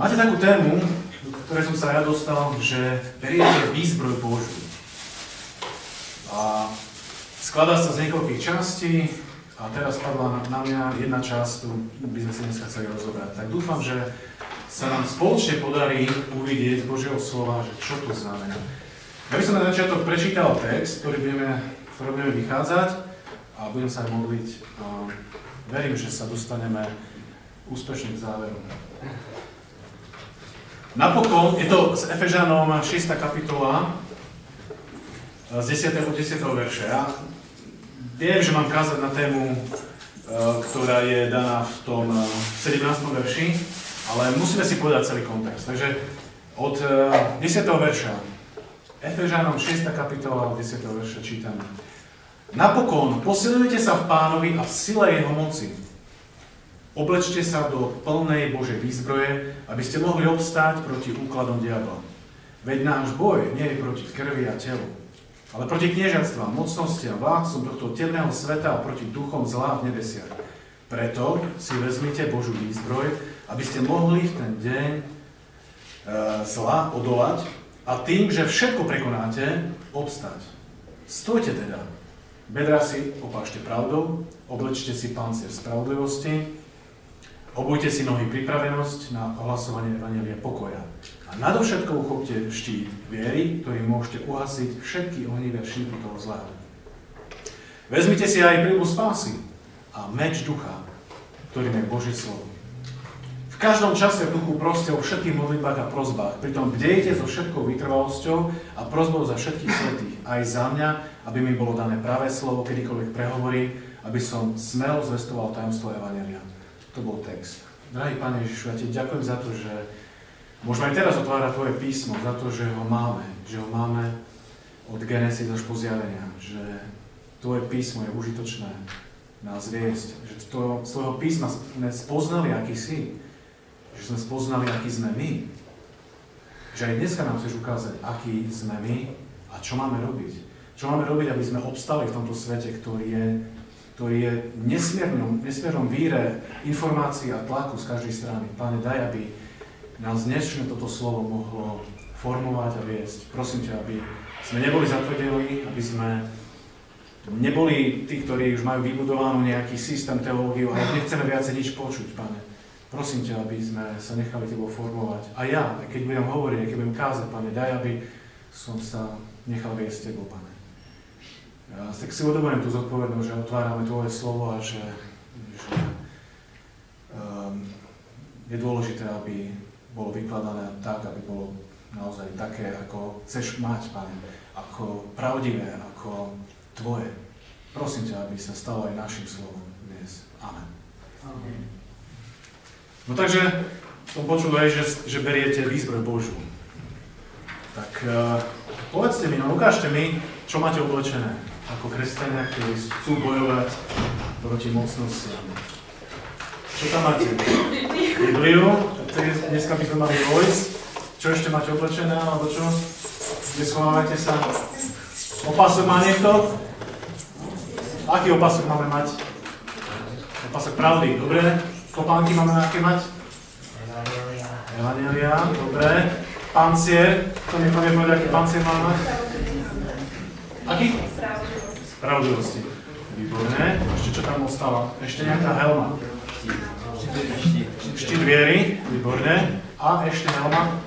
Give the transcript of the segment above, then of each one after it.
Máte takú tému, do ktorej som sa ja dostal, že beriete výzbroj Božiu. A skladá sa z niekoľkých častí a teraz padla na mňa jedna časť, tu by sme si dneska chceli rozobrať. Tak dúfam, že sa nám spoločne podarí uvidieť z Božieho slova, že čo to znamená. Ja by som na začiatok prečítal text, ktorý budeme, ktorý budeme vychádzať a budem sa aj modliť. Verím, že sa dostaneme úspešne k záveru. Napokon, je to s Efežanom 6. kapitola, z 10. 10. verše. Ja viem, že mám kázať na tému, e, ktorá je daná v tom 17. E, verši, ale musíme si povedať celý kontext. Takže od 10. E, verša, Efežanom 6. kapitola, od 10. verša čítame. Napokon, posilujte sa v pánovi a v sile jeho moci Oblečte sa do plnej Božej výzbroje, aby ste mohli obstáť proti úkladom diabla. Veď náš boj nie je proti krvi a telu, ale proti kniežatstvám, mocnostiam, vládcom tohto temného sveta a proti duchom zlá v nebesiach. Preto si vezmite Božú výzbroj, aby ste mohli v ten deň e, zla odolať a tým, že všetko prekonáte, obstať. Stojte teda. Bedra si opášte pravdou, oblečte si pancier spravodlivosti, Obujte si nohy pripravenosť na ohlasovanie Evangelia pokoja. A nadovšetko uchopte štít viery, ktorý môžete uhasiť všetky ohnivé šípy toho zlého. Vezmite si aj prílbu spásy a meč ducha, ktorým je Božie slovo. V každom čase v duchu proste o všetkých modlitbách a prozbách. Pritom bdejte so všetkou vytrvalosťou a prozbou za všetkých svetých, aj za mňa, aby mi bolo dané práve slovo, kedykoľvek prehovorím, aby som smel zvestoval tajomstvo Evangelia. To bol text. Drahý Pane Ježišu, ja ti ďakujem za to, že môžeme aj teraz otvárať Tvoje písmo, za to, že ho máme, že ho máme od Genesis až po že Tvoje písmo je užitočné nás viesť, že to, z Tvojho písma sme spoznali, aký si, že sme spoznali, aký sme my, že aj dneska nám chceš ukázať, aký sme my a čo máme robiť. Čo máme robiť, aby sme obstali v tomto svete, ktorý je ktorý je nesmiernom, nesmiernom víre informácií a tlaku z každej strany. Pane, daj, aby nás dnešne toto slovo mohlo formovať a viesť. Prosím ťa, aby sme neboli zatvrdeli, aby sme neboli tí, ktorí už majú vybudovanú nejaký systém teológiu, ale nechceme viacej nič počuť, pane. Prosím ťa, aby sme sa nechali tebo formovať. A ja, keď budem hovoriť, keď budem kázať, pane, daj, aby som sa nechal viesť tebou, pane. Ja tak si uvedomujem tú zodpovednosť, že otvárame Tvoje slovo a že, že um, je dôležité, aby bolo vykladané tak, aby bolo naozaj také, ako chceš mať, Pane, ako pravdivé, ako Tvoje. Prosím ťa, aby sa stalo aj našim slovom dnes. Amen. Amen. No takže som počul aj, že, že beriete výzbroj Božú. Tak uh, povedzte mi, no ukážte mi, čo máte oblečené ako kresťania, ktorí chcú bojovať proti mocnostiam. Čo tam máte? Bibliu, dneska by sme mali vojsť. Čo ešte máte oblečené, alebo čo? Kde schovávate sa? Opasok má niekto? Aký opasok máme mať? Opasok pravdy, dobre. Kopánky máme aké mať? Evangelia, dobre. Pancier, to niekto vie povedať, aký pancier máme? Aký? Spravodlivosti. Výborné. Ešte čo tam ostáva? Ešte nejaká helma. Štít viery. Výborné. A ešte helma?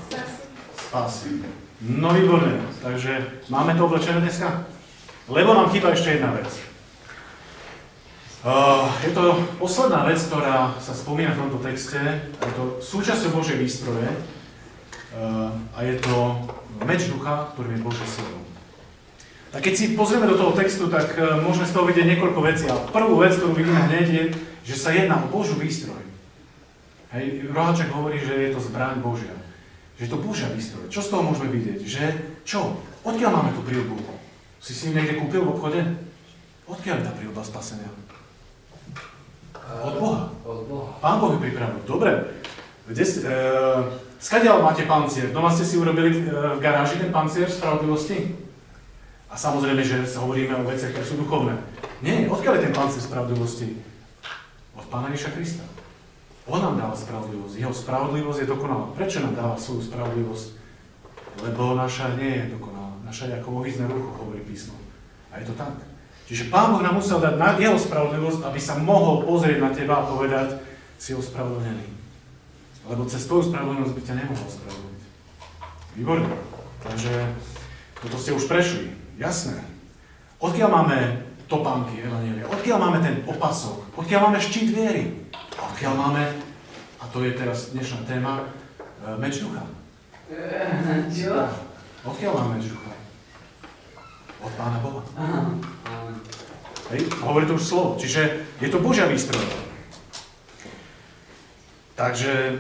Spásy. No výborné. Takže máme to oblečené dneska? Lebo nám chýba ešte jedna vec. Uh, je to posledná vec, ktorá sa spomína v tomto texte. Je to súčasťou Božej výstroje uh, a je to meč ducha, ktorým je Božie slovo. Tak keď si pozrieme do toho textu, tak e, môžeme z toho vidieť niekoľko vecí. A prvú vec, ktorú vidíme hneď, je, že sa jedná o Božú výstroj. Hej, Rohaček hovorí, že je to zbraň Božia. Že je to Božia výstroj. Čo z toho môžeme vidieť? Že čo? Odkiaľ máme tú prílbu? Si si niekde kúpil v obchode? Odkiaľ je tá prílba spasenia? Od Boha. Od Boha. Pán Boh ju pripravil. Dobre. Kde, e, skadiaľ máte pancier? Doma ste si urobili e, v garáži ten pancier spravodlivosti? A samozrejme, že sa hovoríme o veciach, ktoré sú duchovné. Nie, odkiaľ je ten pancier spravodlivosti? Od Pána Ježa Krista. On nám dáva spravodlivosť. Jeho spravodlivosť je dokonalá. Prečo nám dáva svoju spravodlivosť? Lebo naša nie je dokonalá. Naša je ako ohýzne ruchu, hovorí písmo. A je to tak. Čiže Pán Boh nám musel dať na jeho spravodlivosť, aby sa mohol pozrieť na teba a povedať, si ospravedlnený. Lebo cez tvoju spravodlivosť by ťa nemohol spravodliť. Výborne. Takže toto ste už prešli. Jasné. Odkiaľ máme topánky Evanielia? Odkiaľ máme ten opasok? Odkiaľ máme štít viery? A odkiaľ máme, a to je teraz dnešná téma, e, meč ducha? Čo? Odkiaľ máme meč ducha? Od Pána Boha. Hej, hovorí to už slovo. Čiže je to Božia výstroj. Takže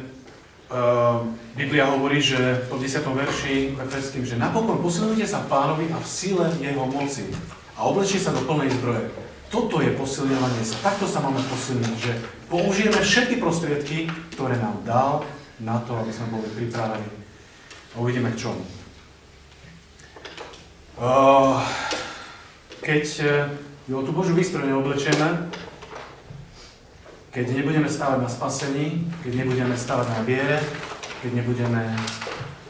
Biblia hovorí, že v tom 10. verši Efeským, že napokon posilujte sa pánovi a v sile jeho moci a oblečte sa do plnej zbroje. Toto je posilňovanie sa. Takto sa máme posilniť, že použijeme všetky prostriedky, ktoré nám dal na to, aby sme boli pripravení. A uvidíme k čomu. Uh, keď ju tú Božiu výstroj neoblečieme, keď nebudeme stávať na spasení, keď nebudeme stávať na viere, keď nebudeme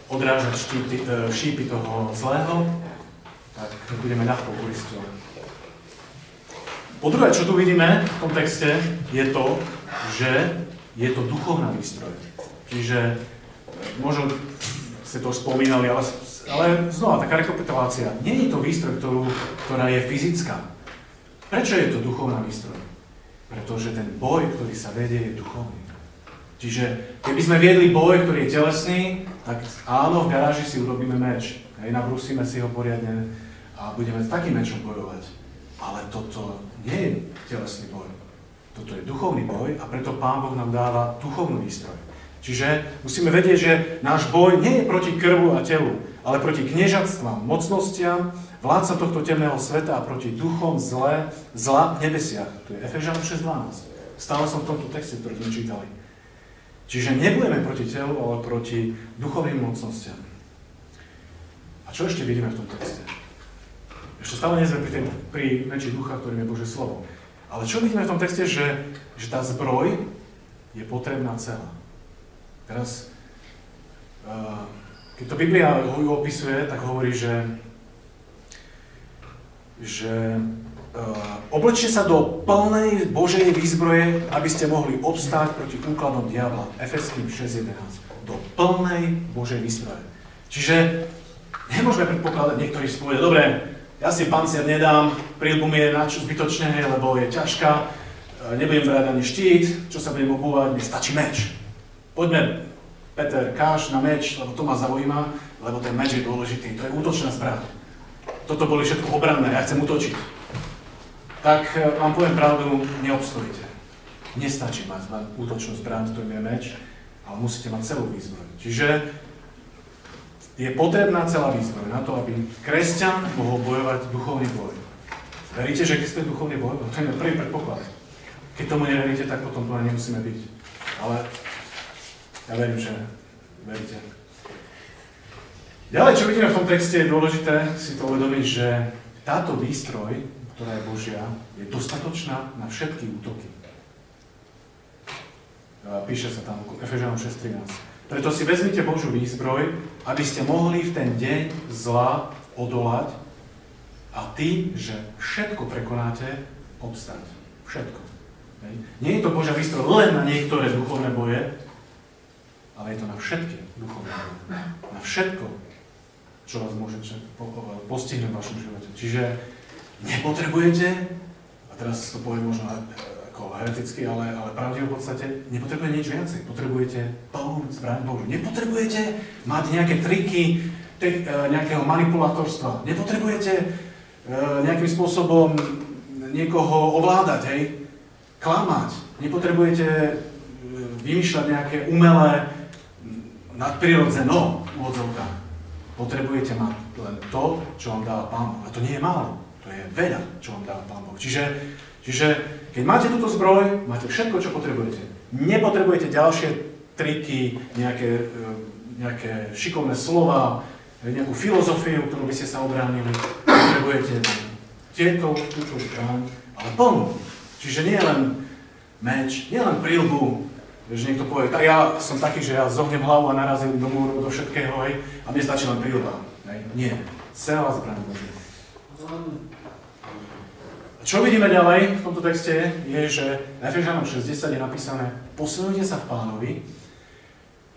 odrážať štípy, šípy toho zlého, tak budeme ľahko uisťovať. Po druhé, čo tu vidíme v tom texte, je to, že je to duchovná výstroj. Čiže možno ste to spomínali, ale, ale znova, taká rekapitulácia. Je to výstroj, ktorú, ktorá je fyzická. Prečo je to duchovná výstroj? Pretože ten boj, ktorý sa vedie, je duchovný. Čiže keby sme viedli boj, ktorý je telesný, tak áno, v garáži si urobíme meč. Hej, nabrúsime si ho poriadne a budeme s takým mečom bojovať. Ale toto nie je telesný boj. Toto je duchovný boj a preto Pán Boh nám dáva duchovnú výstroj. Čiže musíme vedieť, že náš boj nie je proti krvu a telu, ale proti kniežatstvám, mocnostiam, vládca tohto temného sveta a proti duchom zle, zla v nebesiach. To je Efežan 6.12. Stále som v tomto texte, ktorý sme čítali. Čiže nebudeme proti telu, ale proti duchovným mocnostiam. A čo ešte vidíme v tom texte? Ešte stále nie sme pri, tém, pri meči ducha, ktorým je Bože slovo. Ale čo vidíme v tom texte, že, že tá zbroj je potrebná celá. Teraz, uh, keď to Biblia ju opisuje, tak hovorí, že, že uh, oblečte sa do plnej Božej výzbroje, aby ste mohli obstáť proti úkladom diabla. Efeským 6.11. Do plnej Božej výzbroje. Čiže nemôžeme predpokladať, niektorí si povedia, dobre, ja si pancier nedám, prílbu mi je zbytočne, lebo je ťažká, e, nebudem brať ani štít, čo sa budem obúvať, mi stačí meč. Poďme Peter, káš na meč, lebo to ma zaujíma, lebo ten meč je dôležitý. To je útočná zbraň. Toto boli všetko obranné, ja chcem útočiť. Tak e, vám poviem pravdu, neobstojíte. Nestačí mať, útočnú zbraň, to je meč, ale musíte mať celú výzbroj. Čiže je potrebná celá výzbroj na to, aby kresťan mohol bojovať duchovný boj. Veríte, že existuje duchovný boj? To je prvý predpoklad. Keď tomu neveríte, tak potom to nemusíme byť. Ale ja verím, že veríte. Ďalej, čo vidíme v tom texte, je dôležité si to uvedomiť, že táto výstroj, ktorá je Božia, je dostatočná na všetky útoky. Píše sa tam Efežanom 6.13. Preto si vezmite Božú výzbroj, aby ste mohli v ten deň zla odolať a ty, že všetko prekonáte, obstať. Všetko. Nie je to Božia výstroj len na niektoré duchovné boje, ale je to na všetky duchovné Na všetko, čo vás môže postihnúť v vašom živote. Čiže nepotrebujete, a teraz to poviem možno ako hereticky, ale, ale pravdivo v podstate, nepotrebujete nič viacej. Potrebujete plnú zbraň Božu. Nepotrebujete mať nejaké triky, te, e, nejakého manipulátorstva. Nepotrebujete e, nejakým spôsobom niekoho ovládať, hej? Klamať. Nepotrebujete vymýšľať nejaké umelé nadprirodzeno v odzovkách. Potrebujete mať len to, čo vám dáva Pán Boh. A to nie je málo. To je veľa, čo vám dáva Pán Boh. Čiže, čiže keď máte túto zbroj, máte všetko, čo potrebujete. Nepotrebujete ďalšie triky, nejaké, e, nejaké šikovné slova, nejakú filozofiu, ktorú by ste sa obránili. Potrebujete tieto, túto zbraň, ale plnú. Čiže nie len meč, nie len prílbu, Že niekto povie, tak ja som taký, že ja zohnem hlavu a narazím do múru, do všetkého, hej, a mne stačí len. Hej. Nie. Celá zbraň Božia. Čo vidíme ďalej v tomto texte je, že na Efežanom 60 je napísané posilujte sa v pánovi,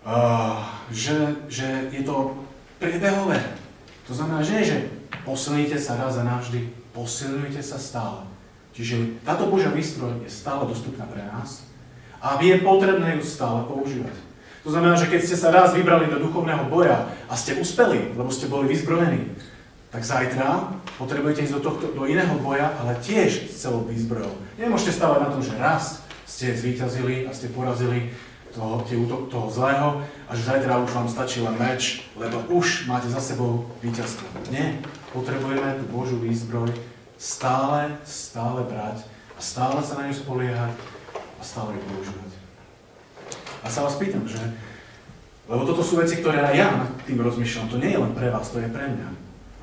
uh, že, že je to priebehové. To znamená, že nie, že posilujte sa raz a navždy, posilujte sa stále. Čiže táto Božia výstroj je stále dostupná pre nás a je potrebné ju stále používať. To znamená, že keď ste sa raz vybrali do duchovného boja a ste uspeli, lebo ste boli vyzbrojení, tak zajtra potrebujete ísť do, tohto, do iného boja, ale tiež s celou výzbrojou. Nemôžete stávať na tom, že raz ste zvíťazili a ste porazili toho, tie útok toho zlého a že zajtra už vám stačí len meč, lebo už máte za sebou víťazstvo. Nie, potrebujeme tú Božú výzbroj stále, stále brať a stále sa na ňu spoliehať a stále ju používať. A sa vás pýtam, že lebo toto sú veci, ktoré aj ja nad tým rozmýšľam. To nie je len pre vás, to je pre mňa.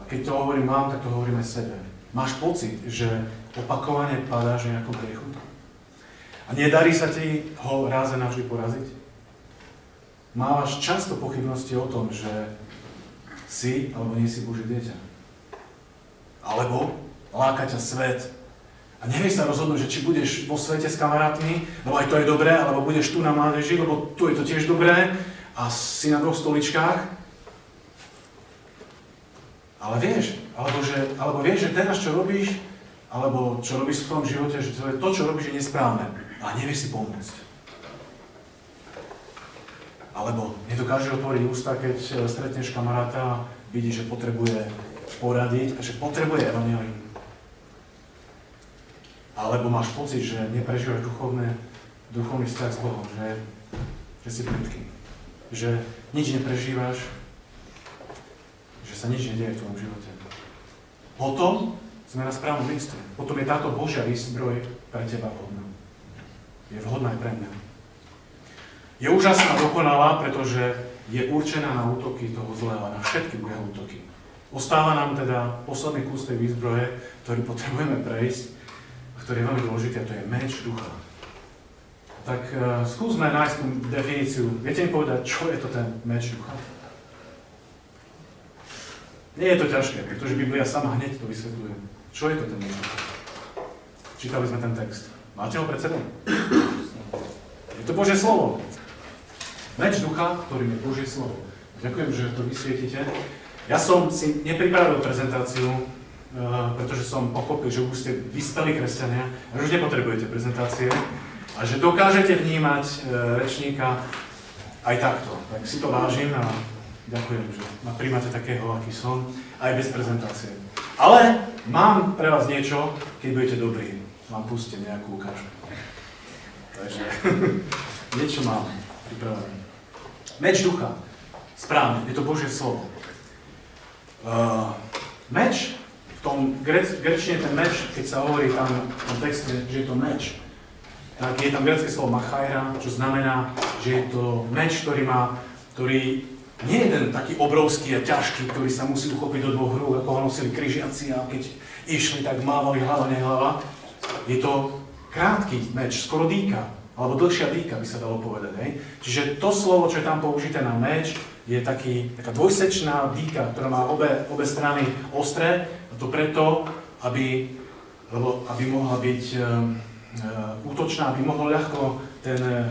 A keď to hovorím vám, tak to hovorím aj sebe. Máš pocit, že opakovane padáš nejakom griechu? A nedarí sa ti ho raz a navždy poraziť? Máš často pochybnosti o tom, že si alebo nie si Božie dieťa. Alebo láka ťa svet. A nevieš sa rozhodnúť, že či budeš vo svete s kamarátmi, lebo aj to je dobré, alebo budeš tu na mládeži, lebo tu je to tiež dobré a si na dvoch stoličkách, ale vieš, alebo, že, alebo vieš, že teraz čo robíš, alebo čo robíš v tom živote, že to, je to čo robíš, je nesprávne. A nevieš si pomôcť. Alebo nedokážeš otvoriť ústa, keď e, stretneš kamaráta a vidíš, že potrebuje poradiť a že potrebuje evangelium. Alebo máš pocit, že neprežívaš duchovné, duchovný vzťah s Bohom, že, že si plitký. Že nič neprežívaš, že sa nič nedieje v tvojom živote. Potom sme na správnom mieste. Potom je táto Božia výzbroj pre teba vhodná. Je vhodná aj pre mňa. Je úžasná, dokonalá, pretože je určená na útoky toho zlého, na všetky jeho útoky. Ostáva nám teda posledný kus tej výzbroje, ktorý potrebujeme prejsť ktorý je veľmi dôležitý, a to je meč ducha. Tak uh, skúsme nájsť tú definíciu. Viete mi povedať, čo je to ten meč ducha? Nie je to ťažké, pretože Biblia sama hneď to vysvetľuje. Čo je to ten meč? Čítali sme ten text. Máte ho pred sebou? Je to Božie slovo. Meč ducha, ktorým je Božie slovo. Ďakujem, že to vysvietite. Ja som si nepripravil prezentáciu, pretože som pochopil, že už ste vyspelí kresťania že už nepotrebujete prezentácie a že dokážete vnímať eh, rečníka aj takto. Tak si to vážim a Ďakujem, že ma príjmate takého, aký som, aj bez prezentácie. Ale mám pre vás niečo, keď budete dobrí. Vám pustím nejakú ukážku. Takže niečo mám pripravené. Meč ducha. Správne, je to Božie slovo. Uh, meč, tom grečne ten meč, keď sa hovorí tam v tom texte, že je to meč, tak je tam grecké slovo machajra, čo znamená, že je to meč, ktorý má, ktorý nie je ten taký obrovský a ťažký, ktorý sa musí uchopiť do dvoch rúk, ako ho nosili križiaci a keď išli, tak mávali hlava, nehlava. Je to krátky meč, skoro dýka, alebo dlhšia dýka by sa dalo povedať. Hej? Čiže to slovo, čo je tam použité na meč, je taký, taká dvojsečná dýka, ktorá má obe, obe strany ostré, a to preto, aby, lebo, aby mohla byť uh, útočná, aby mohol ľahko ten uh,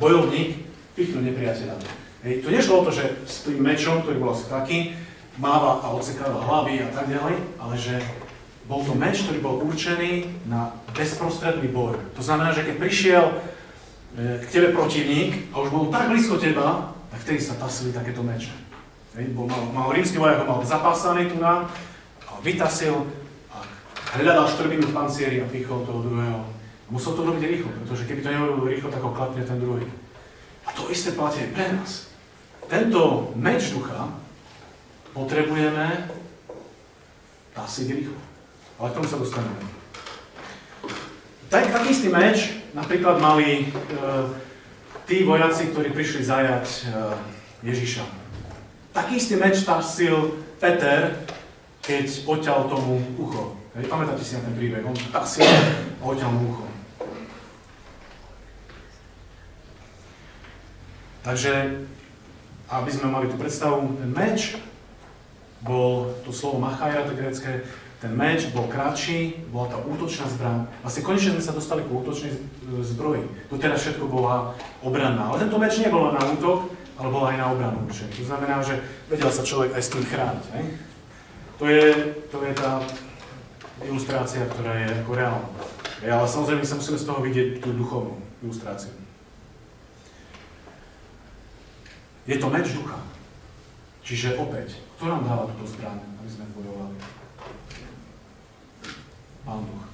bojovník pichnúť nepriateľa. Hej, to nešlo o to, že s tým mečom, ktorý bol asi taký, máva a odsekáva hlavy a tak ďalej, ale že bol to meč, ktorý bol určený na bezprostredný boj. To znamená, že keď prišiel e, k tebe protivník a už bol tak blízko teba, tak vtedy sa tasili takéto meče. Hej, bol, mal, mal rímsky vojak, mal zapásaný tu na, vytasil a hľadal štrbinu v pancieri a pichol toho druhého. Musel to robiť rýchlo, pretože keby to nerobil rýchlo, tak ho klapne ten druhý. A to isté platí aj pre nás tento meč ducha potrebujeme asi rýchlo. Ale k tomu sa dostaneme. Tak, taký istý meč napríklad mali e, tí vojaci, ktorí prišli zajať e, Ježiša. Taký istý meč tasil Peter, keď odťal tomu ucho. Hej, pamätáte si na ten príbeh? On tasil a odťal mu ucho. Takže, aby sme mali tú predstavu, ten meč bol, to slovo machaja, to grecké, ten meč bol kratší, bola tá útočná zbraň. Vlastne konečne sme sa dostali k útočnej zbroji. teraz všetko bola obranná. Ale tento meč nebol na útok, ale bola aj na obranu určite. To znamená, že vedel sa človek aj s tým chrániť. Ne? To, je, to je tá ilustrácia, ktorá je ako reálna. Ale samozrejme sa musíme z toho vidieť tú duchovnú ilustráciu. Je to meč ducha. Čiže opäť, kto nám dáva túto zbraň, aby sme bojovali? Pán Duch.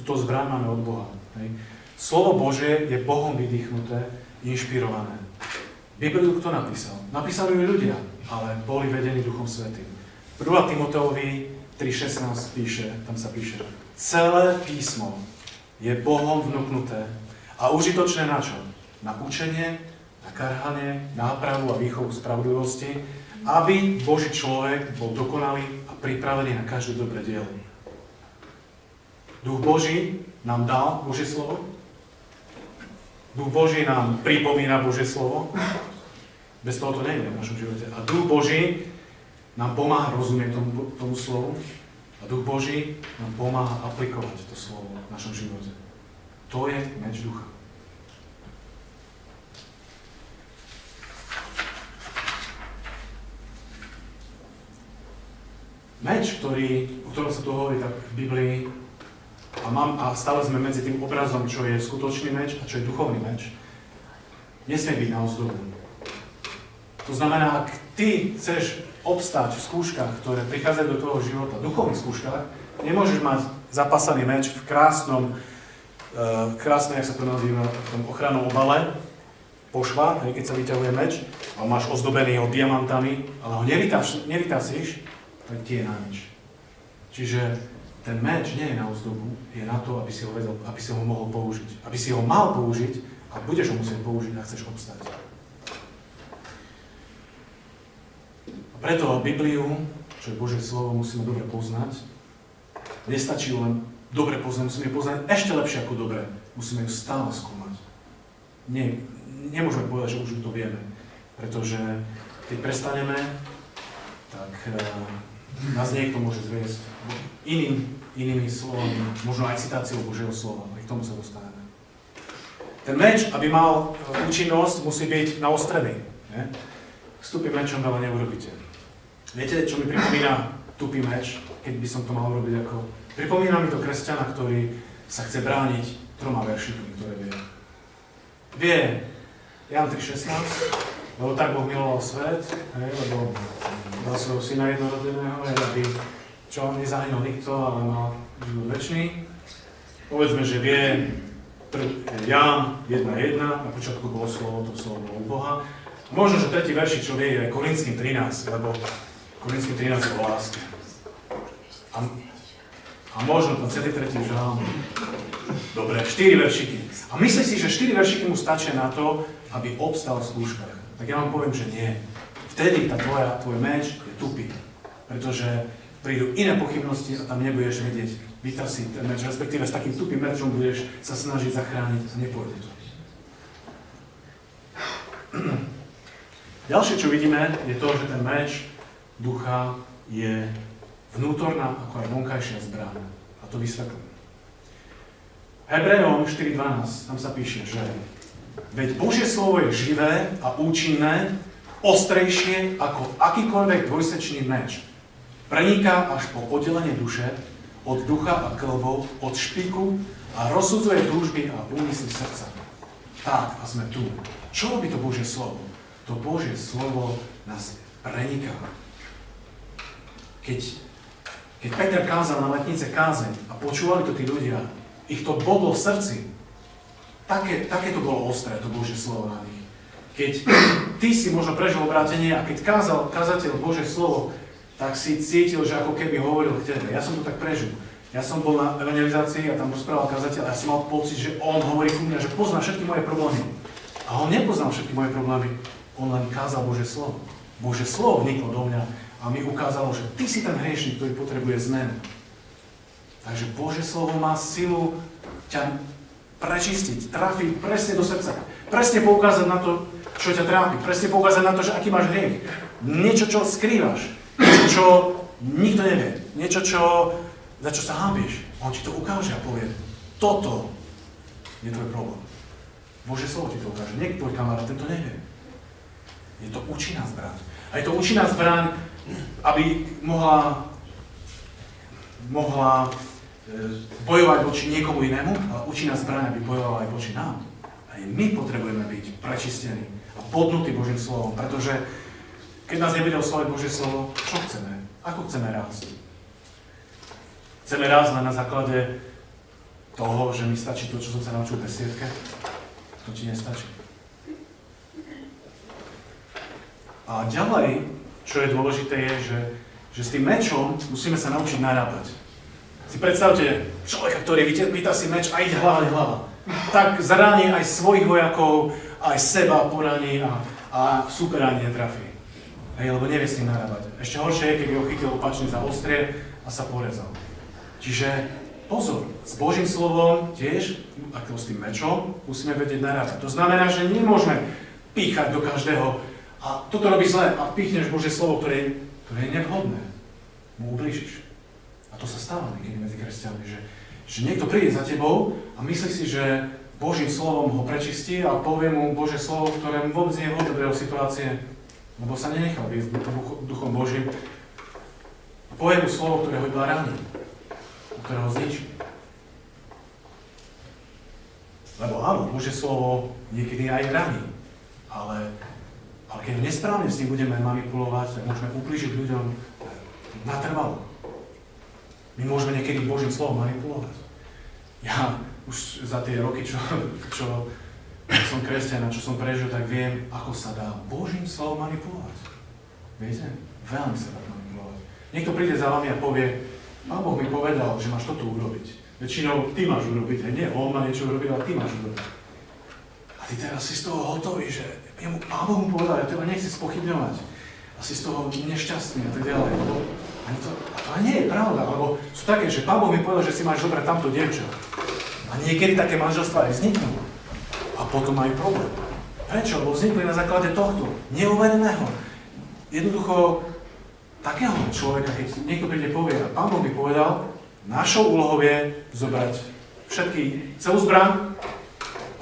Tuto zbraň máme od Boha. Hej. Slovo Bože je Bohom vydýchnuté, inšpirované. Bibliu kto napísal? Napísali ju ľudia, ale boli vedení Duchom Svetým. 1. Timoteovi 3.16 píše, tam sa píše, celé písmo je Bohom vnúknuté a užitočné na čo? Na učenie, na karhanie, nápravu a výchovu spravodlivosti, aby Boží človek bol dokonalý a pripravený na každé dobré dielo. Duch Boží nám dal Božie slovo. Duch Boží nám pripomína Božie slovo. Bez toho to nejde v našom živote. A Duch Boží nám pomáha rozumieť tomu, tomu slovu. A Duch Boží nám pomáha aplikovať to slovo v našom živote. To je meč ducha. Meč, ktorý, o ktorom sa tu hovorí tak v Biblii, a, mám, a stále sme medzi tým obrazom, čo je skutočný meč a čo je duchovný meč, nesmie byť na ozdobu. To znamená, ak ty chceš obstáť v skúškach, ktoré prichádzajú do tvojho života, v duchovných skúškach, nemôžeš mať zapasaný meč v krásnom, uh, krásne, jak sa to nazýva, v tom ochrannom obale, pošva, keď sa vyťahuje meč, a máš ozdobený ho diamantami, ale ho nevytasíš, tak ti je na nič. Čiže ten meč nie je na ozdobu, je na to, aby si ho vedel, aby si ho mohol použiť. Aby si ho mal použiť a budeš ho musieť použiť a chceš obstať. Preto Bibliu, čo je Božie slovo, musíme dobre poznať. Nestačí len dobre poznať, musíme ju poznať ešte lepšie ako dobre. Musíme ju stále skúmať. Nie, nemôžeme povedať, že už to vieme. Pretože keď prestaneme, tak uh, nás niekto môže zviesť iným, inými slovami, možno aj citáciou Božieho slova. K tomu sa dostaneme. Ten meč, aby mal e, účinnosť, musí byť naostrený. Ne? S tupým mečom veľa neurobíte. Viete, čo mi pripomína tupý meč, keď by som to mal urobiť ako... Pripomína mi to kresťana, ktorý sa chce brániť troma veršikmi, ktoré vie. Vie Jan 3.16, lebo tak Boh miloval svet, hej, lebo dal svojho syna jednorodeného, aby čo nezahynul nikto, ale mal život väčší. Povedzme, že vie Jan 1.1, na počiatku bolo slovo, to slovo bolo u Boha. Možno, že tretí verši, čo vie, je Korinským 13, lebo Korinským 13 je o láske. A, a možno ten celý tretí žalm. Dobre, 4 veršiky. A myslí si, že 4 veršiky mu stačia na to, aby obstal v skúškach tak ja vám poviem, že nie. Vtedy tá tvoja, tvoj meč je tupý. Pretože prídu iné pochybnosti a tam nebudeš vedieť vytasiť ten meč, respektíve s takým tupým mečom budeš sa snažiť zachrániť a nepôjde to. Ďalšie, čo vidíme, je to, že ten meč ducha je vnútorná ako aj vonkajšia zbraň. A to vysvetlím. Hebrejom 4.12, tam sa píše, že Veď Božie slovo je živé a účinné, ostrejšie ako akýkoľvek dvojsečný meč. Preniká až po oddelenie duše, od ducha a klbov, od špiku a rozsudzuje túžby a úmysly srdca. Tak, a sme tu. Čo robí to Božie slovo? To Božie slovo nás preniká. Keď, keď Peter kázal na letnice kázeň a počúvali to tí ľudia, ich to bodlo v srdci, také, také to bolo ostré, to Božie slovo na nich. Keď ty si možno prežil obrátenie a keď kázal kazateľ Božie slovo, tak si cítil, že ako keby hovoril k tebe. Ja som to tak prežil. Ja som bol na evangelizácii a tam rozprával kazateľ a ja som mal pocit, že on hovorí ku mňa, že pozná všetky moje problémy. A on nepoznal všetky moje problémy, on len kázal Božie slovo. Božie slovo vniklo do mňa a mi ukázalo, že ty si ten hriešnik, ktorý potrebuje zmenu. Takže Božie slovo má silu ťa prečistiť, trafiť presne do srdca. presne poukázať na to, čo ťa trápi, presne poukázať na to, že aký máš hriech. Niečo, čo skrývaš, niečo, čo nikto nevie, niečo, čo, za čo sa hábieš. On ti to ukáže a povie, toto je tvoj problém. Bože slovo ti to ukáže. Niekto tvoj kamarát, ten to nevie. Je to účinná zbraň. A je to účinná zbraň, aby mohla, mohla e, bojovať voči niekomu inému, ale účinná zbraň, aby bojovala aj voči nám. Aj my potrebujeme byť prečistení a podnutí Božím slovom, pretože keď nás nebude oslovať Božie slovo, čo chceme? Ako chceme rásť? Chceme rásť len na základe toho, že mi stačí to, čo som sa naučil v besiedke? To ti nestačí. A ďalej, čo je dôležité, je, že, že s tým mečom musíme sa naučiť narábať. Si predstavte človeka, ktorý vytá si meč a ide hlava, hlava. Tak zraní aj svojich vojakov, aj seba poraní a, a super ani netrafí. Hej, lebo nevie s tým narábať. Ešte horšie je, keby ho chytil opačne za ostrie a sa porezal. Čiže pozor, s Božím slovom tiež, ako s tým mečom, musíme vedieť narábať. To znamená, že nemôžeme píchať do každého a toto robí zle a pichneš Božie slovo, ktoré, ktoré je nevhodné. Mu ublížiš. A to sa stáva niekedy medzi kresťanmi, že, že niekto príde za tebou a myslí si, že Božím slovom ho prečistí a povie mu Bože slovo, ktoré mu vôbec nie je vhodné do jeho situácie, lebo sa nenechal viesť duchom Božím. A povie mu slovo, ktoré ho iba ráni, ktoré ho zničí. Lebo áno, Bože slovo niekedy aj raní, ale ale keď nesprávne s tým budeme manipulovať, tak môžeme ublížiť ľuďom natrvalo. My môžeme niekedy Božím slovom manipulovať. Ja už za tie roky, čo, čo som kresťan a čo som prežil, tak viem, ako sa dá Božím slovom manipulovať. Viete? Veľmi sa dá manipulovať. Niekto príde za vami a povie, Pán Boh mi povedal, že máš toto urobiť. Väčšinou ty máš urobiť, nie on má niečo urobiť, ale ty máš urobiť. A ty teraz si z toho hotový, že jemu Pán mu povedal, ja teba nechci spochybňovať. A si z toho nešťastný a tak ďalej. Ani to, a to nie je pravda, lebo sú také, že Pán mi povedal, že si máš zobrať tamto dievča. A niekedy také manželstva aj vzniknú. A potom majú problém. Prečo? Lebo vznikli na základe tohto, neuvedeného. Jednoducho, takého človeka, keď niekto príde povie, a Pán mi povedal, našou úlohou je zobrať všetky, celú zbran,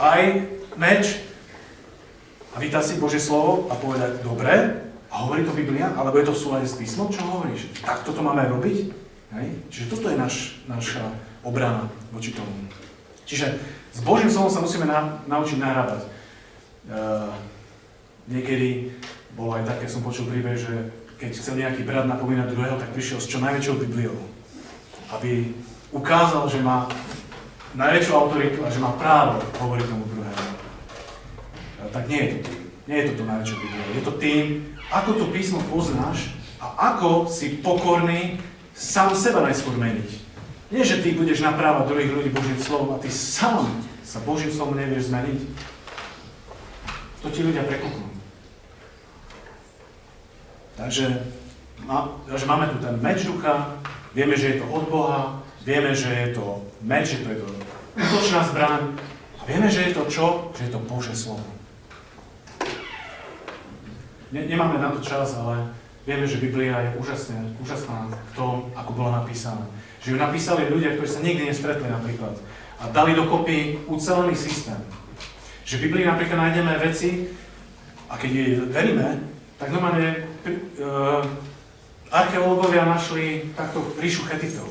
aj meč, a vytá si Božie slovo a povedať, dobre, a hovorí to Biblia, alebo je to v súlade s písmom, čo hovoríš? Tak toto máme robiť? Hej? Čiže toto je naš, naša obrana voči tomu. Čiže s Božím slovom sa musíme na, naučiť nahrávať. Uh, niekedy bolo aj také, som počul príbeh, že keď chcel nejaký brat napomínať druhého, tak prišiel s čo najväčšou Bibliou. Aby ukázal, že má najväčšiu autoritu a že má právo hovoriť tomu druhému tak nie je to tým. Nie je to to najväčšie Biblia. Je to tým, ako to písmo poznáš a ako si pokorný sám seba najskôr meniť. Nie, že ty budeš naprávať druhých ľudí Božím slovom a ty sám sa Božím slovom nevieš zmeniť. To ti ľudia prekúknú. Takže, takže máme tu ten meč ducha, vieme, že je to od Boha, vieme, že je to meč, že to je to útočná zbraň a vieme, že je to čo? Že je to Bože slovo. Ne, nemáme na to čas, ale vieme, že Biblia je úžasná, úžasná v tom, ako bola napísaná. Že ju napísali ľudia, ktorí sa nikdy nestretli napríklad. A dali dokopy ucelený systém. Že v Biblii napríklad nájdeme veci, a keď jej veríme, tak normálne uh, archeológovia našli takto ríšu chetitov.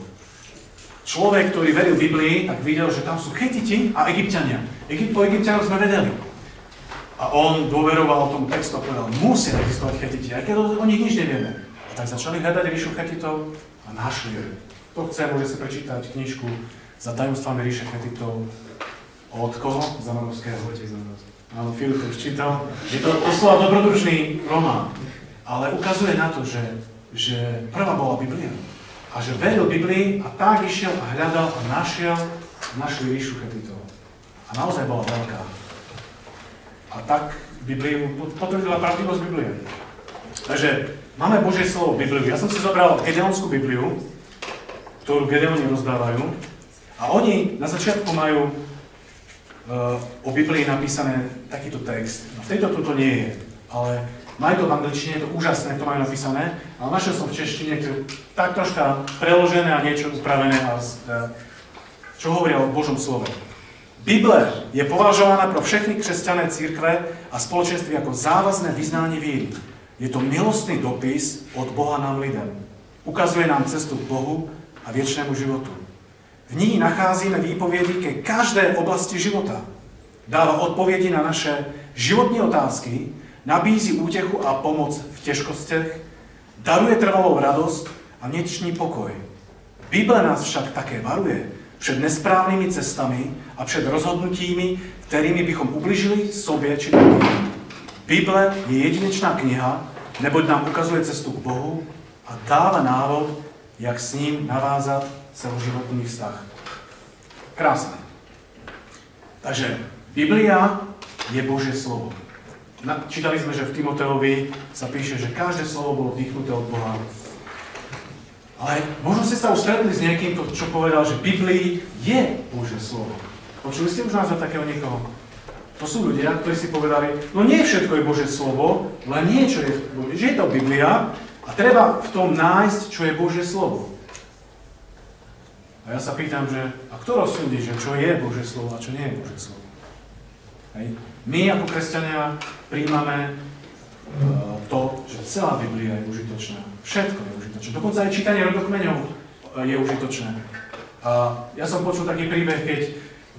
Človek, ktorý veril Biblii, tak videl, že tam sú chetiti a egyptiania. Egypt, po egyptianoch sme vedeli. A on dôveroval tomu textu a povedal, musia existovať chetiti, aj keď o nich nič nevieme. A tak začali hľadať ríšu chetitov a našli ju. Kto chce, môže si prečítať knižku za tajomstvami ríše chetitov od koho? Zamanovského. Áno, Filip to už čítal. Je to doslova dobrodružný román, ale ukazuje na to, že, že prvá bola Biblia. A že veril Biblii a tak išiel a hľadal a našiel, našli ríšu chetitov. A naozaj bola veľká. A tak Bibliu potvrdila pravdivosť Biblie. Takže máme Božie slovo Bibliu. Ja som si zobral Gedeonskú Bibliu, ktorú Gedeoni rozdávajú. A oni na začiatku majú o Biblii napísané takýto text. No, v tejto to nie je, ale majú to v angličtine, je to úžasné, to majú napísané, ale našiel som v češtine, ktoré tak troška preložené a niečo upravené, a, čo hovoria o Božom slove. Bible je považovaná pro všechny křesťané církve a spoločenství ako závazné vyznání víry. Je to milostný dopis od Boha nám lidem. Ukazuje nám cestu k Bohu a věčnému životu. V ní nacházíme výpovědi ke každé oblasti života. Dává odpovědi na naše životní otázky, nabízí útěchu a pomoc v těžkostech, daruje trvalou radost a vnitřní pokoj. Bible nás však také varuje před nesprávnými cestami a před rozhodnutími, kterými bychom ubližili sobě či druhým. Bible je jedinečná kniha, neboť nám ukazuje cestu k Bohu a dáva návod, jak s ním navázat celoživotný vztah. Krásne. Takže Biblia je Božie slovo. Čítali sme, že v Timoteovi sa píše, že každé slovo bolo vdýchnuté od Boha. Ale možno ste sa už stretli s niekým, čo povedal, že Biblii je Božie slovo. Počuli ste už názor takého niekoho? To sú ľudia, ktorí si povedali, no nie všetko je Božie slovo, len niečo je, že je to Biblia a treba v tom nájsť, čo je Božie slovo. A ja sa pýtam, že a kto rozsúdi, že čo je Božie slovo a čo nie je Božie slovo? Hej. My ako kresťania príjmame uh, to, že celá Biblia je užitočná. Všetko je užitočné. Dokonca aj čítanie rodokmeňov uh, je užitočné. A ja som počul taký príbeh, keď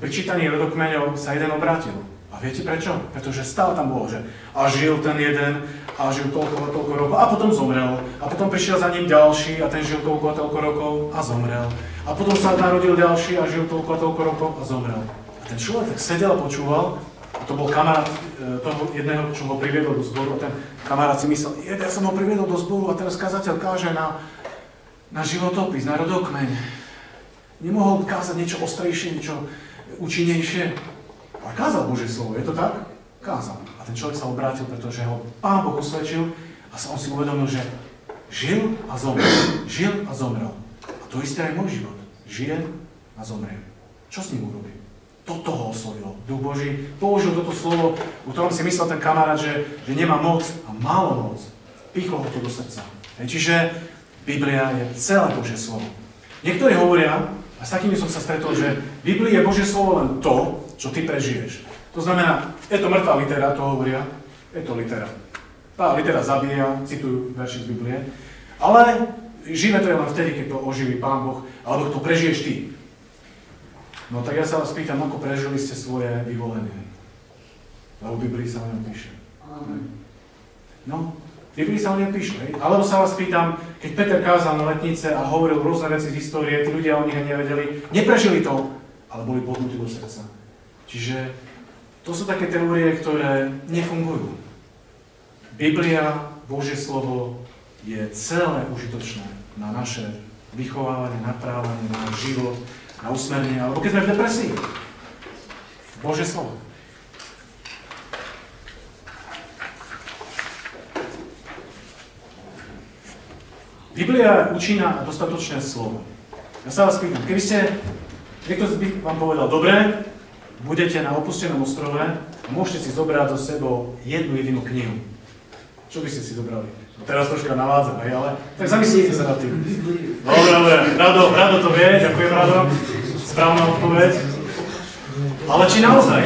pri čítaní rodokmeňov sa jeden obrátil. A viete prečo? Pretože stále tam bolo, že a žil ten jeden a žil toľko a toľko rokov a potom zomrel. A potom prišiel za ním ďalší a ten žil toľko a toľko rokov a zomrel. A potom sa narodil ďalší a žil toľko a toľko rokov a zomrel. A ten človek tak sedel a počúval a to bol kamarát e, toho jedného, čo ho priviedol do zboru a ten kamarát si myslel, ja som ho priviedol do zboru a teraz kazateľ káže na, na životopis, na rodokmeň. Nemohol kázať niečo ostrejšie, niečo účinnejšie. A kázal Božie slovo, je to tak? Kázal. A ten človek sa obrátil, pretože ho Pán Boh usvedčil a sa on si uvedomil, že žil a zomrel. Žil a zomrel. A to isté aj môj život. Žije a zomrie. Čo s ním urobí? Toto ho oslovilo. Duch Boží použil toto slovo, u ktorom si myslel ten kamarát, že, že nemá moc a málo moc. Pichol ho to do srdca. Čiže Biblia je celé Božie slovo. Niektorí hovoria, a s takými som sa stretol, že Biblia je Božie slovo len to, čo ty prežiješ. To znamená, je to mŕtvá litera, to hovoria, je to litera. Tá litera zabíja, citujú verši z Biblie, ale živé to je len vtedy, keď to oživí Pán Boh, alebo to prežiješ ty. No tak ja sa vás pýtam, ako prežili ste svoje vyvolenie? Lebo v Biblii sa o ňom píše. No, v Biblii sa o ňom píše? Alebo sa vás pýtam, keď Peter kázal na letnice a hovoril rôzne veci z histórie, tí ľudia o nich nevedeli, neprežili to, ale boli pohnutí do srdca. Čiže to sú také teórie, ktoré nefungujú. Biblia, Božie slovo, je celé užitočné na naše vychovávanie, naprávanie, na život, na usmernenie, alebo keď sme v depresii. Božie slovo. Biblia je účinná dostatočné slovo. Ja sa vás pýtam, keby ste, niekto by vám povedal, dobre, budete na opustenom ostrove a môžete si zobrať so sebou jednu jedinú knihu. Čo by ste si zobrali? No teraz troška navádzam, hej, ale tak zamyslite sa nad tým. Dobre, dobre, Rado, Rado to vie, ďakujem Rado. Správna odpoveď. Ale či naozaj?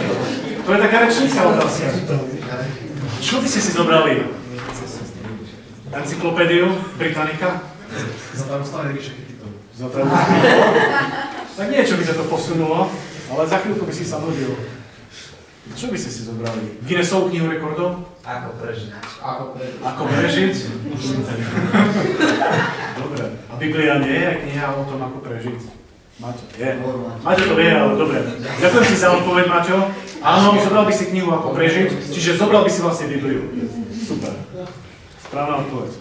To je taká rečnícka otázka. Čo by ste si zobrali? Encyklopédiu Britannica? Za starostane ríše chytito. Za Tak niečo by sa to posunulo, ale za chvíľku by si sa nudil. Čo by ste si zobrali? Guinnessovú knihu rekordov? Ako prežiť? Ako prežiť? Ako prežiť? dobre. A Biblia nie je kniha o tom, ako prežiť? Maťo, je. Maťo to vie, ale dobre. Ďakujem si za odpoveď, Maťo. Áno, zobral by si knihu ako prežiť, čiže zobral by si vlastne Bibliu. Super. Správna odpoveď.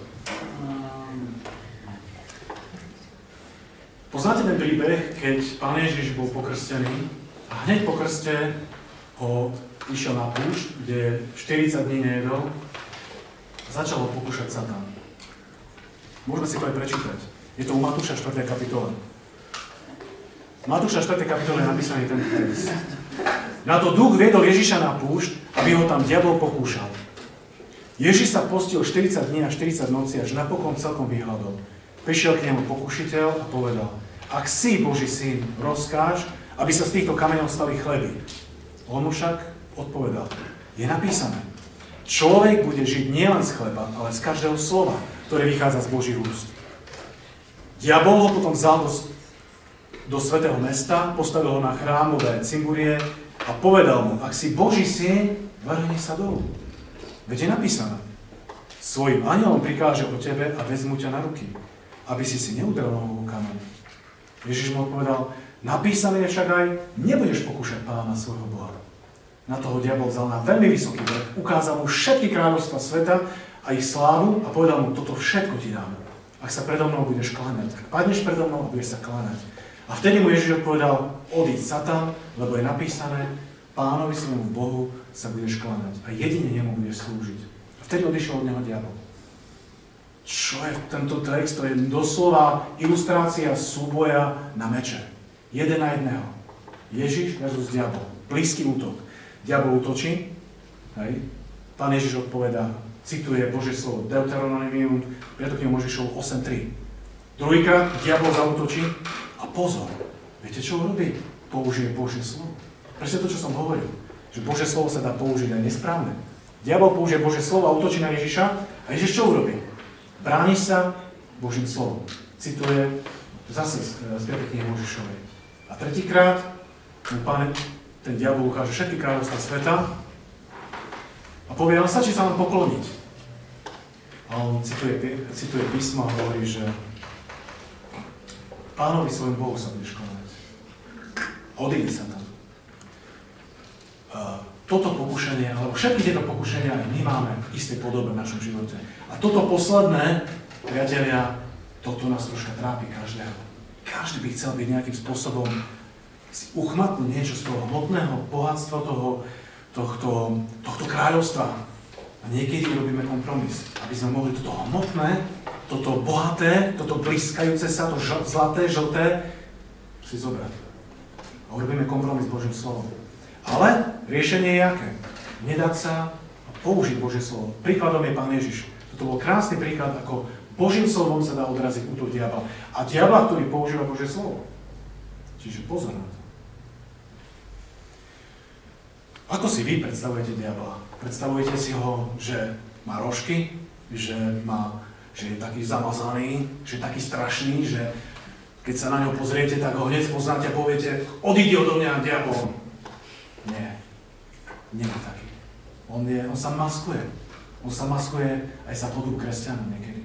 Poznáte ten príbeh, keď Pán Ježiš bol pokrstený a hneď po krste ho išiel na púšť, kde 40 dní nejedol a začal ho pokúšať Satan. Môžeme si to aj prečítať. Je to u Matúša 4. kapitole. V Matúša 4. kapitole je napísaný ten text. Na to duch viedol Ježiša na púšť, aby ho tam diabol pokúšal. Ježiš sa postil 40 dní a 40 noci, až napokon celkom vyhľadol. Prišiel k nemu pokušiteľ a povedal, ak si Boží syn, rozkáž, aby sa z týchto kameňov stali chleby. On mu však odpovedal, je napísané, človek bude žiť nielen z chleba, ale z každého slova, ktoré vychádza z Božích úst. Diabol ho potom vzal do, do svetého mesta, postavil ho na chrámové cimburie a povedal mu, ak si Boží syn, vrhni sa dolu. Veď je napísané, svojim anielom prikáže o tebe a vezmu ťa na ruky, aby si si neudrel nohu kameň. Ježiš mu odpovedal, napísané je však aj, nebudeš pokúšať pána svojho Boha. Na toho diabol vzal na veľmi vysoký vrch, ukázal mu všetky kráľovstva sveta a ich slávu a povedal mu, toto všetko ti dám, ak sa predo mnou budeš kláňať. Ak padneš predo mnou a budeš sa kláňať. A vtedy mu Ježiš odpovedal, odíď Satan, lebo je napísané, pánovi svojmu Bohu sa budeš kláňať a jedine nemu budeš slúžiť. A vtedy odišiel od neho diabol. Čo je tento text? To je doslova ilustrácia súboja na meče. Jeden na jedného. Ježiš versus diabol. Blízky útok. Diabol útočí. Hej. Pán Ježiš odpovedá, cituje Božie slovo Deuteronomium, preto k Možišov 8.3. Druhýkrát diabol zautočí a pozor, viete čo urobí? Použije Božie slovo. Presne to, čo som hovoril že Bože slovo sa dá použiť aj nesprávne. Diabol použije Bože slovo a útočí na Ježiša a Ježiš čo urobí? Bráni sa Božím slovom. Cituje zase z, z 5. knihy Možišovej. A tretíkrát mu pán, ten diabol ukáže všetky kráľovstva sveta a povie, ale stačí sa len pokloniť. A on cituje, cituje písmo a hovorí, že pánovi svojom Bohu sa budeš konať. Odíde sa tam toto pokušenie, alebo všetky tieto pokušenia my máme v istej podobe v našom živote. A toto posledné, priatelia, toto nás troška trápi každého. Každý by chcel byť nejakým spôsobom si uchmatnúť niečo z toho hmotného bohatstva toho, tohto, tohto kráľovstva. A niekedy robíme kompromis, aby sme mohli toto hmotné, toto bohaté, toto bliskajúce sa, to žl- zlaté, žlté si zobrať. A urobíme kompromis s Božím slovom. Ale riešenie je aké? Nedať sa a použiť Božie slovo. Príkladom je Pán Ježiš. Toto bol krásny príklad, ako Božím slovom sa dá odraziť útok diabla. A diabla, ktorý používa Božie slovo. Čiže pozor na to. Ako si vy predstavujete diabla? Predstavujete si ho, že má rožky, že, má, že je taký zamazaný, že je taký strašný, že keď sa na ňo pozriete, tak ho hneď poznáte a poviete, odíde odo mňa diabol. Je taký. On, je, on sa maskuje. On sa maskuje aj za podobu kresťanov niekedy.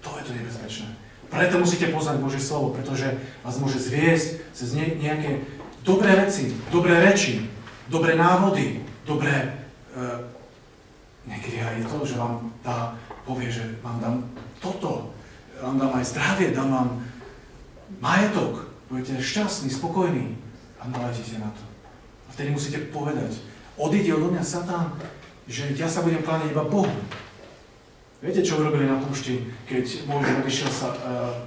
To je to nebezpečné. Preto musíte poznať Božie slovo, pretože vás môže zviesť cez nejaké dobré veci, dobré reči, dobré návody, dobré... Uh, niekedy aj to, že vám dá, povie, že vám dám toto, vám dám aj zdravie, dám vám majetok, budete šťastní, spokojní a naletíte na to. A vtedy musíte povedať, odíde odo mňa Satan, že ja sa budem kláňať iba Bohu. Viete, čo urobili na púšti, keď Mojžiš odišiel sa uh,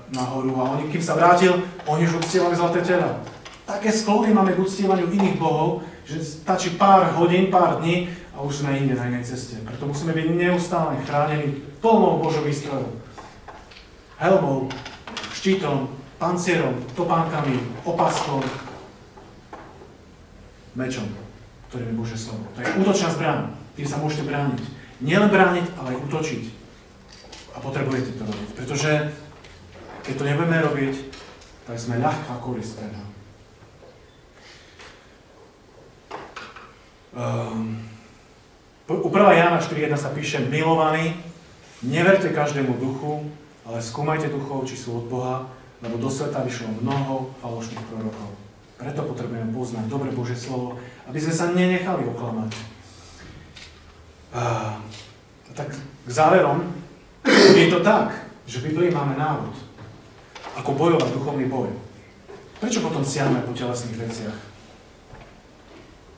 nahoru a oni, kým sa vrátil, oni už uctievali zlaté tela. Také sklony máme k uctievaniu iných bohov, že stačí pár hodín, pár dní a už sme inde na inej ceste. Preto musíme byť neustále chránení plnou Božou výstrojou. Helmou, štítom, pancierom, topánkami, opaskou, mečom, ktorým je Bože slovo. To je útočná zbraň. Tým sa môžete brániť. Nielen brániť, ale aj útočiť. A potrebujete to robiť. Pretože keď to nebudeme robiť, tak sme ľahká korist pre Um, u 1. Jána 4.1 sa píše, milovaní, neverte každému duchu, ale skúmajte duchov, či sú od Boha, lebo do sveta vyšlo mnoho falošných prorokov. Preto potrebujeme poznať dobre Božie slovo, aby sme sa nenechali oklamať. A, tak k záverom je to tak, že v Biblii máme návod, ako bojovať duchovný boj. Prečo potom siahme po telesných veciach?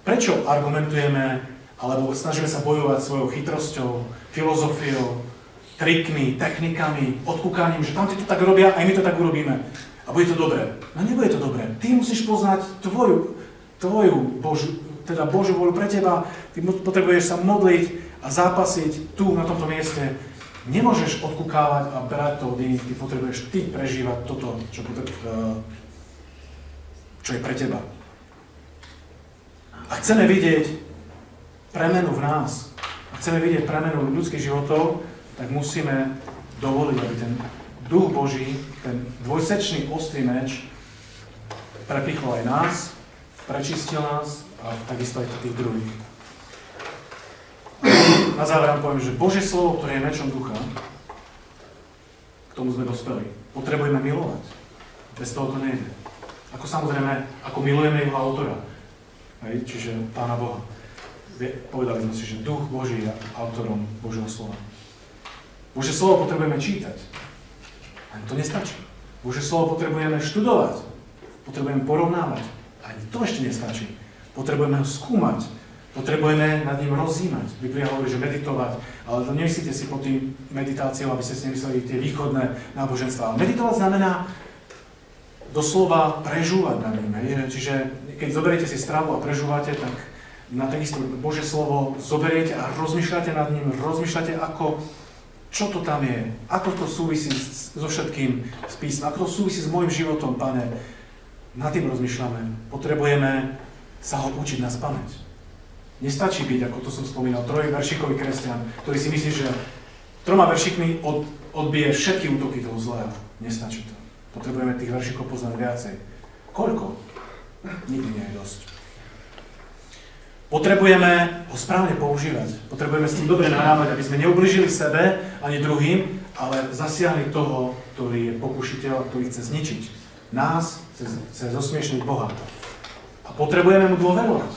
Prečo argumentujeme alebo snažíme sa bojovať svojou chytrosťou, filozofiou, trikmi, technikami, odkúkaním, že tam to tak robia, aj my to tak urobíme. A bude to dobré. No nebude to dobré. Ty musíš poznať tvoju, tvoju Božu, teda Božiu vôľu pre teba, ty potrebuješ sa modliť a zápasiť tu, na tomto mieste. Nemôžeš odkúkávať a brať to od iných, ty potrebuješ ty prežívať toto, čo, e, čo je pre teba. A chceme vidieť premenu v nás, a chceme vidieť premenu ľudských životov, tak musíme dovoliť, aby ten duch Boží, ten dvojsečný ostrý meč, prepichol aj nás, prečistil nás a takisto aj tých druhých. Na záver vám poviem, že Božie slovo, ktoré je mečom ducha, k tomu sme dospeli. Potrebujeme milovať. Bez toho to nejde. Ako samozrejme, ako milujeme jeho autora. Hej, čiže Pána Boha. Povedali sme si, že duch Boží je autorom Božieho slova. Božie slovo potrebujeme čítať. Ani to nestačí. Bože slovo potrebujeme študovať. Potrebujeme porovnávať. Ani to ešte nestačí. Potrebujeme ho skúmať. Potrebujeme nad ním rozímať. Biblia hovorí, že meditovať, ale to nemyslíte si pod tým meditáciou, aby ste si nemysleli tie východné náboženstva. Ale meditovať znamená doslova prežúvať nad ním. Čiže keď zoberiete si stravu a prežúvate, tak na takisto Bože slovo zoberiete a rozmýšľate nad ním, rozmýšľate ako čo to tam je? Ako to súvisí so všetkým s písmom? Ako to súvisí s môjim životom, pane? Na tým rozmýšľame. Potrebujeme sa ho učiť na spameť. Nestačí byť, ako to som spomínal, trojveršikový kresťan, ktorý si myslí, že troma veršikmi od, odbije všetky útoky toho zlého. Nestačí to. Potrebujeme tých veršikov poznať viacej. Koľko? Nikdy nie je dosť. Potrebujeme ho správne používať. Potrebujeme s tým dobre narábať, aby sme neubližili sebe ani druhým, ale zasiahli toho, ktorý je pokušiteľ, ktorý chce zničiť nás, chce, chce zosmiešniť Boha. A potrebujeme mu dôverovať.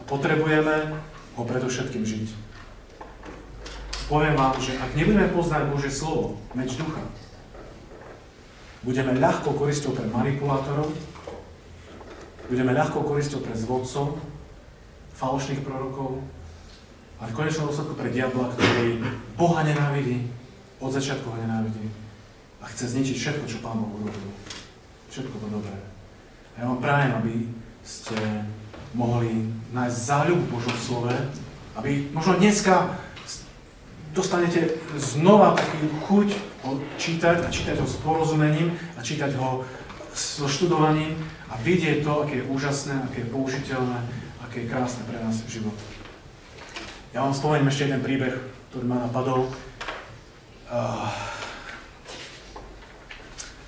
A potrebujeme ho predovšetkým žiť. Poviem vám, že ak nebudeme poznať Božie slovo, meč ducha, budeme ľahko koristou pre manipulátorov, budeme ľahko koristou pre zvodcov, falošných prorokov, ale v konečnom dôsledku pre diabla, ktorý Boha nenávidí, od začiatku ho nenávidí a chce zničiť všetko, čo Pán Boh urobil. Všetko to dobré. A ja vám prajem, aby ste mohli nájsť záľub v Božom slove, aby možno dneska dostanete znova taký chuť ho čítať a čítať ho s porozumením a čítať ho so študovaním a vidieť to, aké je úžasné, aké je použiteľné aké je krásne pre nás život. Ja vám spomeniem ešte jeden príbeh, ktorý ma napadol.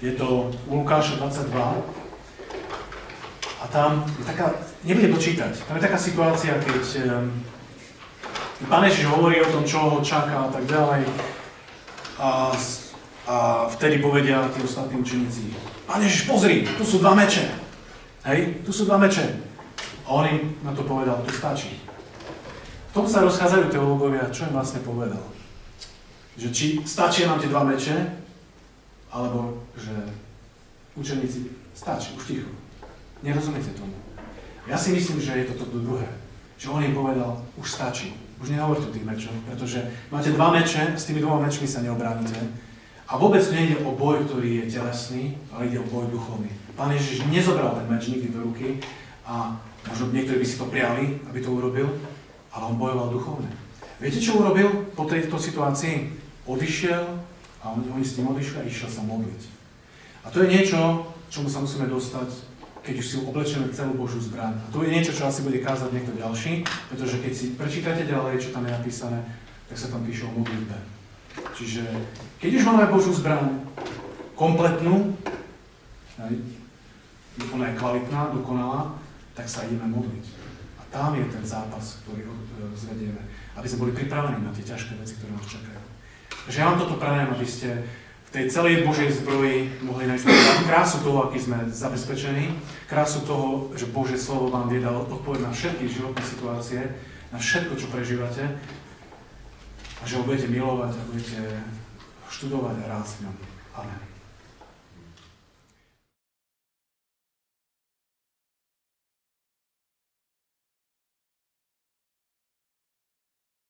Je to u Lukáša 22. A tam je taká, nebudem to čítať, tam je taká situácia, keď Pán Ježiš hovorí o tom, čo ho čaká a tak ďalej. A, a vtedy povedia tí ostatní učeníci, Pán Ježiš, pozri, tu sú dva meče. Hej, tu sú dva meče. On im na to povedal, to stačí. V tom sa rozchádzajú teológovia, čo im vlastne povedal. Že či stačí nám tie dva meče, alebo že učeníci, stačí, už ticho. Nerozumiete tomu. Ja si myslím, že je to toto druhé. Že on im povedal, už stačí. Už nehovorte o tých mečoch, pretože máte dva meče, s tými dvoma mečmi sa neobránite. A vôbec nejde o boj, ktorý je telesný, ale ide o boj duchovný. Pán Ježiš nezobral ten meč nikdy do ruky a Možno niektorí by si to priali, aby to urobil, ale on bojoval duchovne. Viete, čo urobil po tejto situácii? Odišiel a oni, oni s tým odišli a išiel sa modliť. A to je niečo, čomu sa musíme dostať, keď už si oblečeme celú Božú zbraň. A to je niečo, čo asi bude kázať niekto ďalší, pretože keď si prečítate ďalej, čo tam je napísané, tak sa tam píše o modlitbe. Čiže keď už máme Božú zbraň kompletnú, ona je kvalitná, dokonalá, tak sa ideme modliť. A tam je ten zápas, ktorý e, zvedieme, aby sme boli pripravení na tie ťažké veci, ktoré nás čakajú. Takže ja vám toto prajem, aby ste v tej celej Božej zbroji mohli nájsť krásu toho, aký sme zabezpečení, krásu toho, že Božie slovo vám vie dať odpoveď na všetky životné situácie, na všetko, čo prežívate a že ho budete milovať a budete študovať a rásť v ňom. Amen.